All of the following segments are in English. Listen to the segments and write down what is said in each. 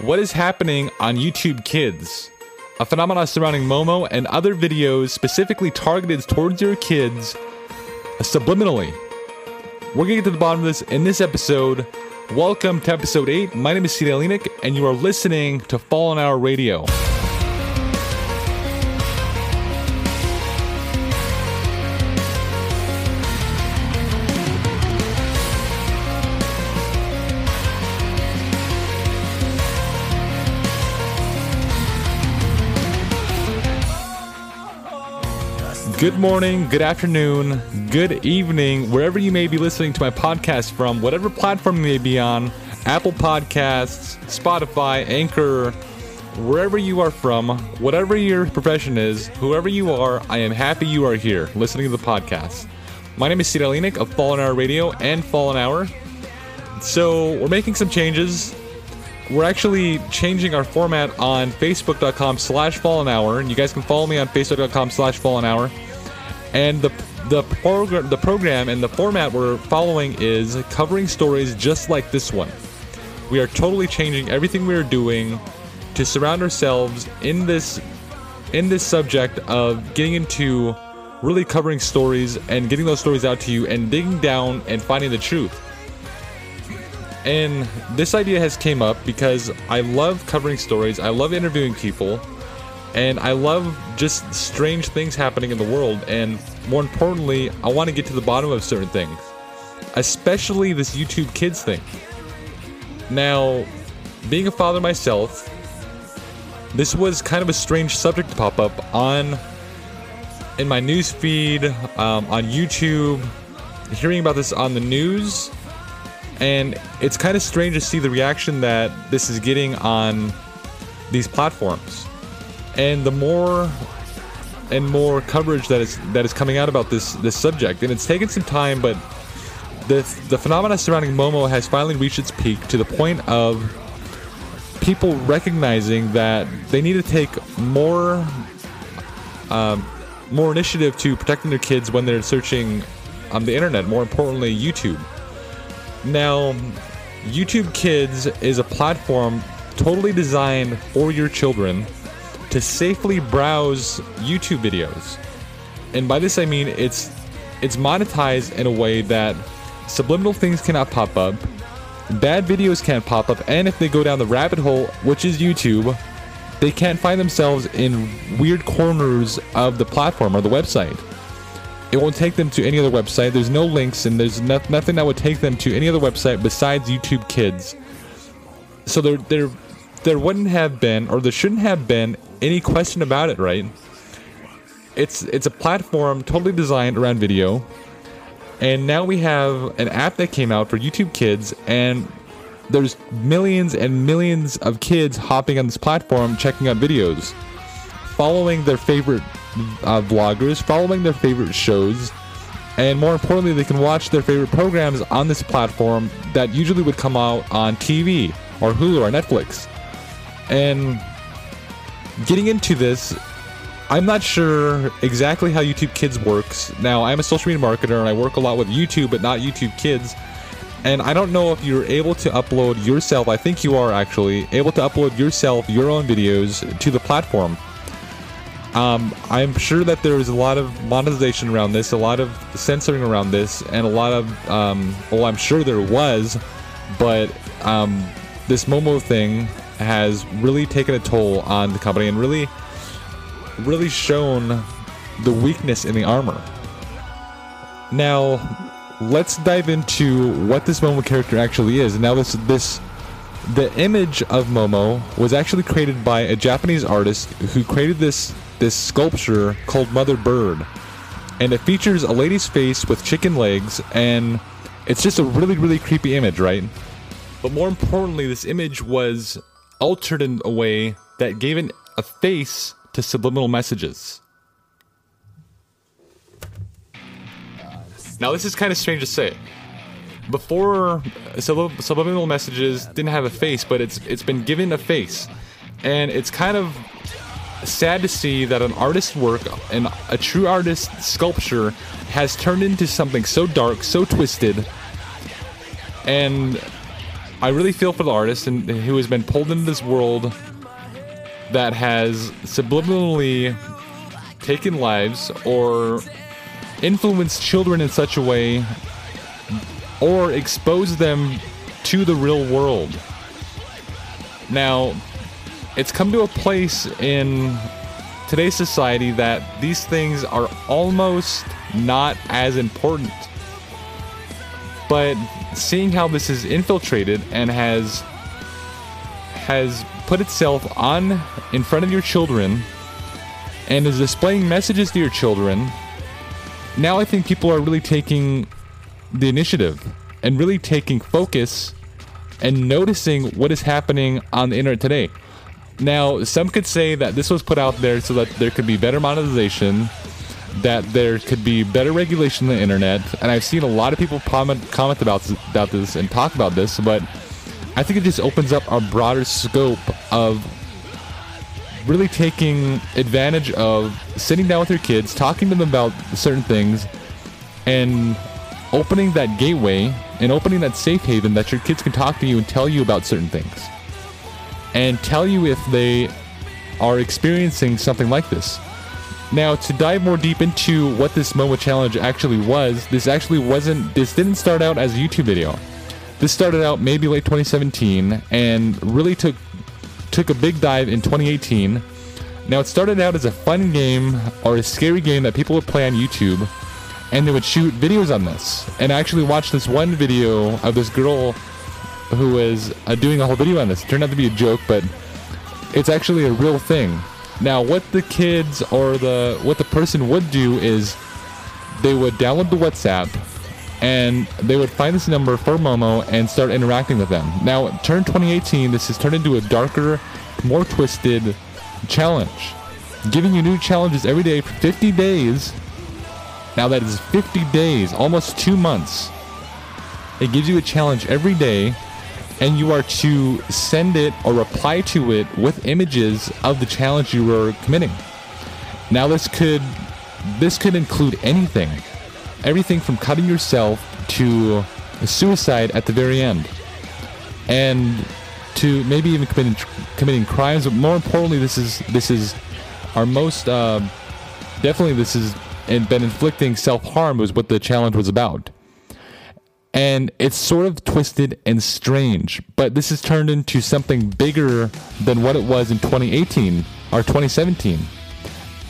what is happening on YouTube Kids, a phenomenon surrounding Momo and other videos specifically targeted towards your kids subliminally. We're gonna get to the bottom of this in this episode. Welcome to episode 8. My name is Cedar Lenik, and you are listening to Fallen Hour Radio. Good morning, good afternoon, good evening, wherever you may be listening to my podcast from, whatever platform you may be on Apple Podcasts, Spotify, Anchor, wherever you are from, whatever your profession is, whoever you are, I am happy you are here listening to the podcast. My name is Sid Alinik of Fallen Hour Radio and Fallen Hour. So, we're making some changes we're actually changing our format on facebook.com slash fallen hour and you guys can follow me on facebook.com slash fallen hour and the the program the program and the format we're following is covering stories just like this one we are totally changing everything we are doing to surround ourselves in this in this subject of getting into really covering stories and getting those stories out to you and digging down and finding the truth and this idea has came up because I love covering stories. I love interviewing people. And I love just strange things happening in the world. And more importantly, I want to get to the bottom of certain things, especially this YouTube Kids thing. Now, being a father myself, this was kind of a strange subject to pop up on in my news feed, um, on YouTube, hearing about this on the news and it's kind of strange to see the reaction that this is getting on these platforms. And the more and more coverage that is that is coming out about this this subject, and it's taken some time, but the the phenomena surrounding Momo has finally reached its peak to the point of people recognizing that they need to take more um, more initiative to protecting their kids when they're searching on the internet. More importantly, YouTube. Now, YouTube Kids is a platform totally designed for your children to safely browse YouTube videos. And by this I mean it's it's monetized in a way that subliminal things cannot pop up, bad videos can't pop up, and if they go down the rabbit hole, which is YouTube, they can't find themselves in weird corners of the platform or the website. It won't take them to any other website. There's no links, and there's no, nothing that would take them to any other website besides YouTube Kids. So there, there, there wouldn't have been, or there shouldn't have been, any question about it, right? It's it's a platform totally designed around video, and now we have an app that came out for YouTube Kids, and there's millions and millions of kids hopping on this platform checking out videos, following their favorite uh, vloggers, following their favorite shows, and more importantly, they can watch their favorite programs on this platform that usually would come out on TV or Hulu or Netflix. And getting into this, I'm not sure exactly how YouTube Kids works. Now, I'm a social media marketer and I work a lot with YouTube, but not YouTube Kids. And I don't know if you're able to upload yourself, I think you are actually, able to upload yourself your own videos to the platform. Um, I'm sure that there is a lot of monetization around this, a lot of censoring around this, and a lot of, um, well, I'm sure there was, but um, this Momo thing has really taken a toll on the company and really, really shown the weakness in the armor. Now, let's dive into what this Momo character actually is. Now, this this the image of Momo was actually created by a Japanese artist who created this this sculpture called Mother Bird. And it features a lady's face with chicken legs, and it's just a really, really creepy image, right? But more importantly, this image was altered in a way that gave it a face to subliminal messages. Now, this is kind of strange to say. Before, subliminal messages didn't have a face, but it's it's been given a face, and it's kind of sad to see that an artist's work and a true artist's sculpture has turned into something so dark, so twisted, and I really feel for the artist and who has been pulled into this world that has subliminally taken lives or influenced children in such a way or exposed them to the real world. Now, it's come to a place in today's society that these things are almost not as important. But seeing how this is infiltrated and has has put itself on in front of your children and is displaying messages to your children, now I think people are really taking the initiative and really taking focus and noticing what is happening on the internet today. Now, some could say that this was put out there so that there could be better monetization, that there could be better regulation on the internet, and I've seen a lot of people comment comment about about this and talk about this, but I think it just opens up a broader scope of really taking advantage of sitting down with your kids, talking to them about certain things, and opening that gateway and opening that safe haven that your kids can talk to you and tell you about certain things and tell you if they are experiencing something like this. Now, to dive more deep into what this Momo challenge actually was, this actually wasn't, this didn't start out as a YouTube video. This started out maybe late 2017 and really took took a big dive in 2018. Now, it started out as a fun game or a scary game that people would play on YouTube, and they would shoot videos on this. And I actually watched this one video of this girl who was uh, doing a whole video on this. It turned out to be a joke, but it's actually a real thing. Now, what the kids or the what the person would do is they would download the WhatsApp and they would find this number for Momo and start interacting with them. Now, turn 2018, this has turned into a darker, more twisted challenge, giving you new challenges every day for 50 days. Now, that is 50 days, almost two months. It gives you a challenge every day and you are to send it or reply to it with images of the challenge you were committing. Now this could this could include anything. Everything from cutting yourself to suicide at the very end. And to maybe even committing committing crimes, but more importantly this is this is our most uh, definitely this has been inflicting self-harm was what the challenge was about and it's sort of twisted and strange. But this has turned into something bigger than what it was in 2018 or 2017.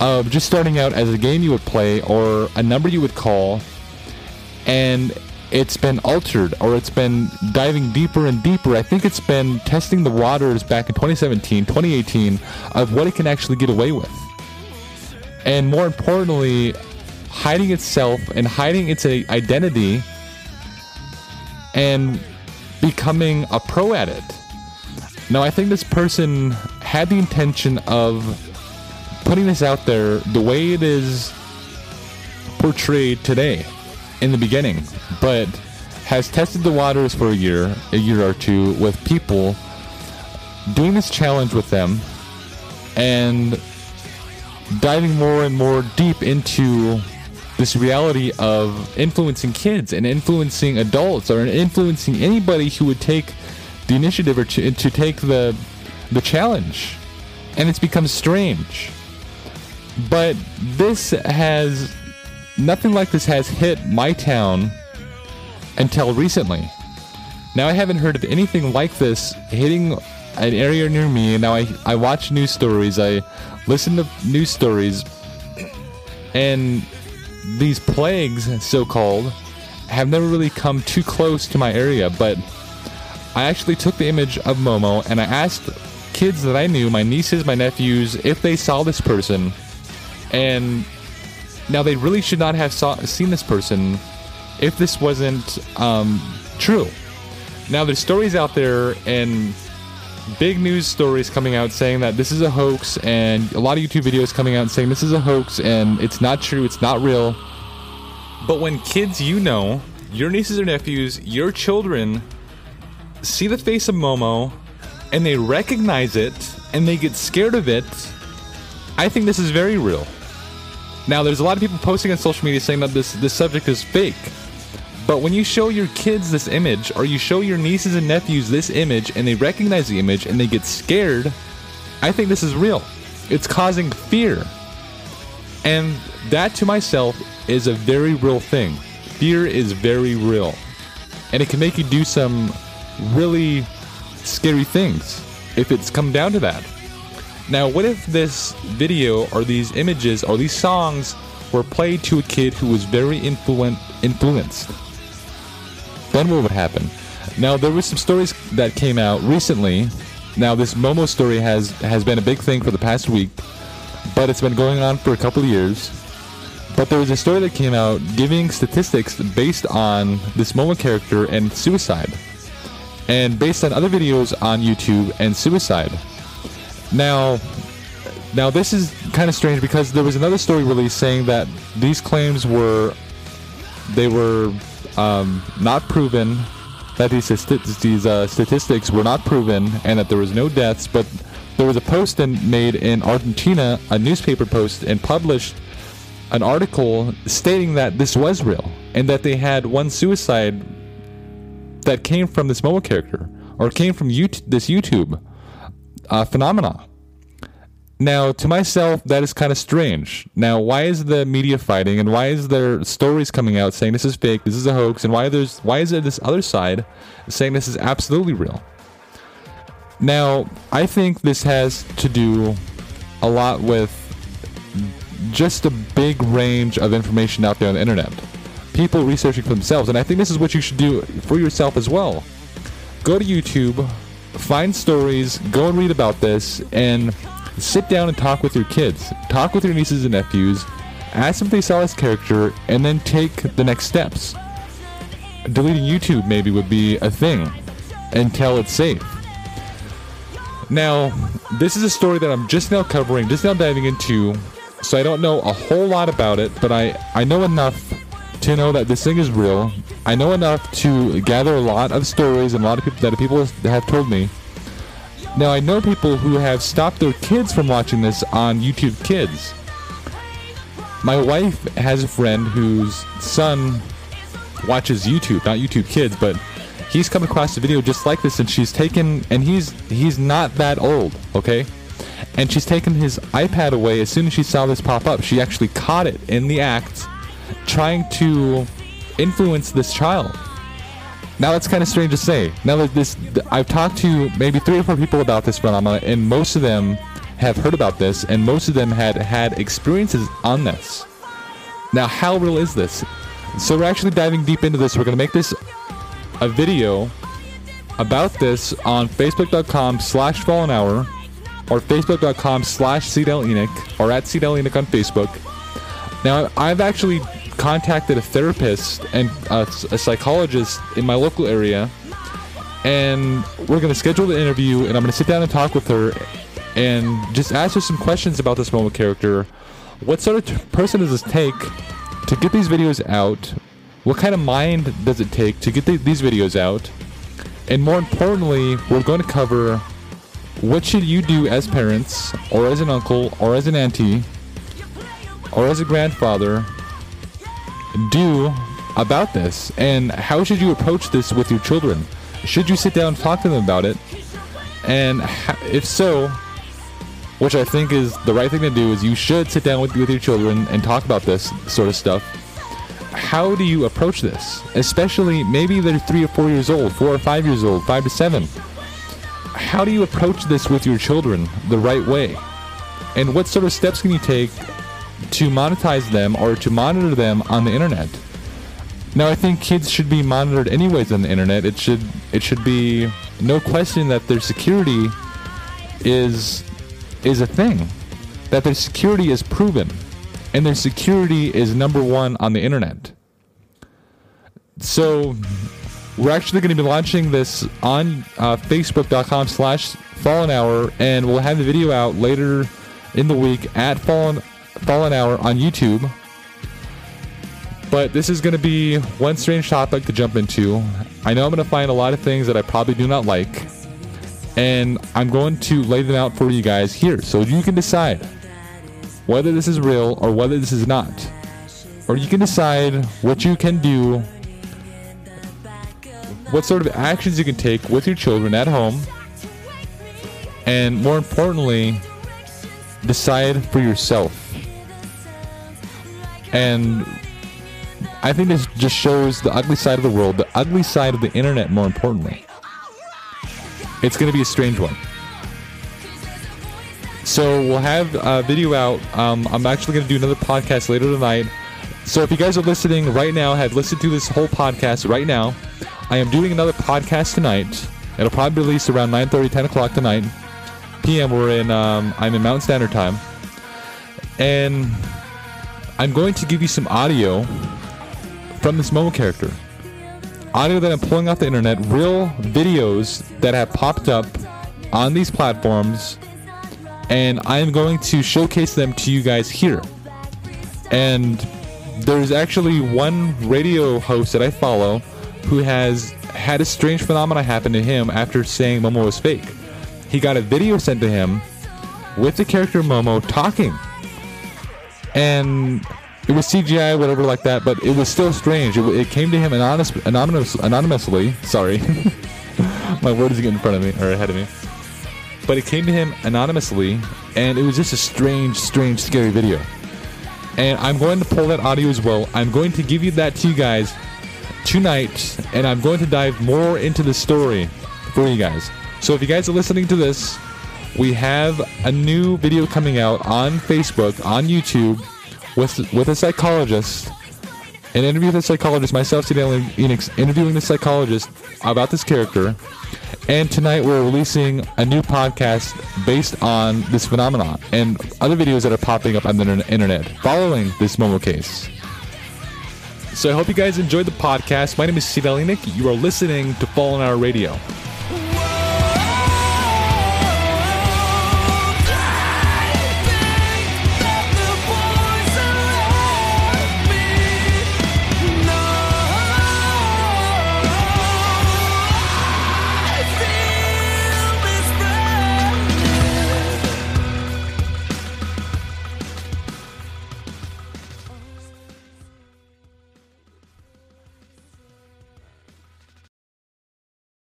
Of just starting out as a game you would play or a number you would call, and it's been altered or it's been diving deeper and deeper. I think it's been testing the waters back in 2017, 2018 of what it can actually get away with. And more importantly, hiding itself and hiding its identity and becoming a pro at it. Now, I think this person had the intention of putting this out there the way it is portrayed today in the beginning, but has tested the waters for a year, a year or two with people doing this challenge with them and diving more and more deep into this reality of influencing kids and influencing adults or influencing anybody who would take the initiative or to, to take the the challenge. And it's become strange. But this has nothing like this has hit my town until recently. Now i haven't heard of anything like this hitting an area near me. Now i, I watch news stories. I listen to news stories. And these plagues, so called, have never really come too close to my area, but I actually took the image of Momo and I asked kids that I knew, my nieces, my nephews, if they saw this person. And now they really should not have saw, seen this person if this wasn't um, true. Now there's stories out there and big news stories coming out saying that this is a hoax, and a lot of YouTube videos coming out saying this is a hoax and it's not true, it's not real. But when kids you know, your nieces or nephews, your children, see the face of Momo and they recognize it and they get scared of it, I think this is very real. Now, there's a lot of people posting on social media saying that this, this subject is fake. But when you show your kids this image, or you show your nieces and nephews this image, and they recognize the image and they get scared, I think this is real. It's causing fear. And that to myself is a very real thing. Fear is very real. And it can make you do some really scary things if it's come down to that. Now, what if this video or these images or these songs were played to a kid who was very influen- influenced? Then what would happen? Now, there were some stories that came out recently. Now, this Momo story has has been a big thing for the past week, but it's been going on for a couple of years. But there was a story that came out giving statistics based on this Momo character and suicide, and based on other videos on YouTube and suicide. Now, now this is kind of strange because there was another story released saying that these claims were they were um, not proven that these these uh, statistics were not proven and that there was no deaths, but there was a post in, made in Argentina, a newspaper post, and published an article stating that this was real and that they had one suicide that came from this Momo character or came from YouTube, this YouTube uh. Now, to myself, that is kind of strange. Now, why is the media fighting, and why is there stories coming out saying this is fake, this is a hoax, and why there's why is there this other side saying this is absolutely real? Now, I think this has to do a lot with just a big range of information out there on the internet. People researching for themselves, and I think this is what you should do for yourself as well. Go to YouTube, find stories, go and read about this, and sit down and talk with your kids. Talk with your nieces and nephews. Ask them if they saw this character, and then take the next steps. Deleting YouTube maybe would be a thing until it's safe. Now, this is a story that I'm just now covering, just now diving into, so I don't know a whole lot about it, but I, I know enough to know that this thing is real. I know enough to gather a lot of stories and a lot of people that people have told me. Now I know people who have stopped their kids from watching this on YouTube Kids. My wife has a friend whose son watches YouTube, not YouTube Kids, but he's come across a video just like this and she's taken and he's he's not that old, okay? And she's taken his iPad away as soon as she saw this pop up. She actually caught it in the act trying to influence this child. Now that's kind of strange to say. Now that this, I've talked to maybe three or four people about this phenomenon, and most of them have heard about this, and most of them had had experiences on this. Now, how real is this? So we're actually diving deep into this. We're going to make this a video about this on facebook.com slash fallen hour or facebook.com slash Enoch or at Enoch on Facebook. Now, I've actually contacted a therapist and a, a psychologist in my local area, and we're going to schedule the interview, and I'm going to sit down and talk with her and just ask her some questions about this Momo character. What sort of person does this take to get these videos out? What kind of mind does it take to get the, these videos out? And more importantly, we're going to cover what should you do as parents, or as an uncle, or as an auntie, or as a grandfather do about this? And how should you approach this with your children? Should you sit down and talk to them about it? And if so, which I think is the right thing to do, is you should sit down with, with your children and talk about this sort of stuff. How do you approach this? Especially maybe they're three or four years old, four or five years old, five to seven. How do you approach this with your children the right way? And what sort of steps can you take to monetize them or to monitor them on the internet. Now, I think kids should be monitored anyways on the internet. It should it should be no question that their security is is a thing, that their security is proven, and their security is number one on the internet. So, we're actually going to be launching this on uh, Facebook.com slash Fallen Hour, and we'll have the video out later in the week at Fallen Fallen Hour on YouTube. But this is going to be one strange topic to jump into. I know I'm going to find a lot of things that I probably do not like. And I'm going to lay them out for you guys here so you can decide whether this is real or whether this is not. Or you can decide what you can do what sort of actions you can take with your children at home, and more importantly, decide for yourself. And I think this just shows the ugly side of the world, the ugly side of the internet, more importantly. It's going to be a strange one. So we'll have a video out. Um, I'm actually going to do another podcast later tonight. So if you guys are listening right now, have listened to this whole podcast right now, I am doing another podcast tonight. It'll probably be released around 9:30, 10 o'clock tonight p.m. We're in. Um, I'm in Mountain Standard Time, and I'm going to give you some audio from this Momo character. Audio that I'm pulling off the internet, real videos that have popped up on these platforms, and I'm going to showcase them to you guys here. And there's actually one radio host that I follow who has had a strange phenomenon happen to him after saying Momo was fake. He got a video sent to him with the character Momo talking. And it was CGI, whatever like that, but it was still strange. It, it came to him anonymous, anonymous, anonymously. Sorry. My words getting in front of me, or ahead of me. But it came to him anonymously, and it was just a strange, strange, scary video. And I'm going to pull that audio as well. I'm going to give you that to you guys tonight, and I'm going to dive more into the story for you guys. So if you guys are listening to this, we have a new video coming out on Facebook, on YouTube, with with a psychologist, an interview with a psychologist, myself, Cedal Enix, interviewing the psychologist about this character. And tonight we're releasing a new podcast based on this phenomenon and other videos that are popping up on the internet following this Momo case. So I hope you guys enjoyed the podcast. My name is Cedal You are listening to Fallen Hour Radio.